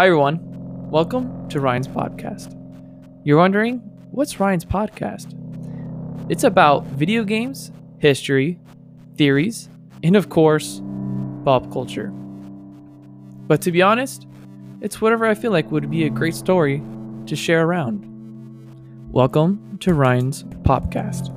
Hi, everyone. Welcome to Ryan's podcast. You're wondering, what's Ryan's podcast? It's about video games, history, theories, and of course, pop culture. But to be honest, it's whatever I feel like would be a great story to share around. Welcome to Ryan's podcast.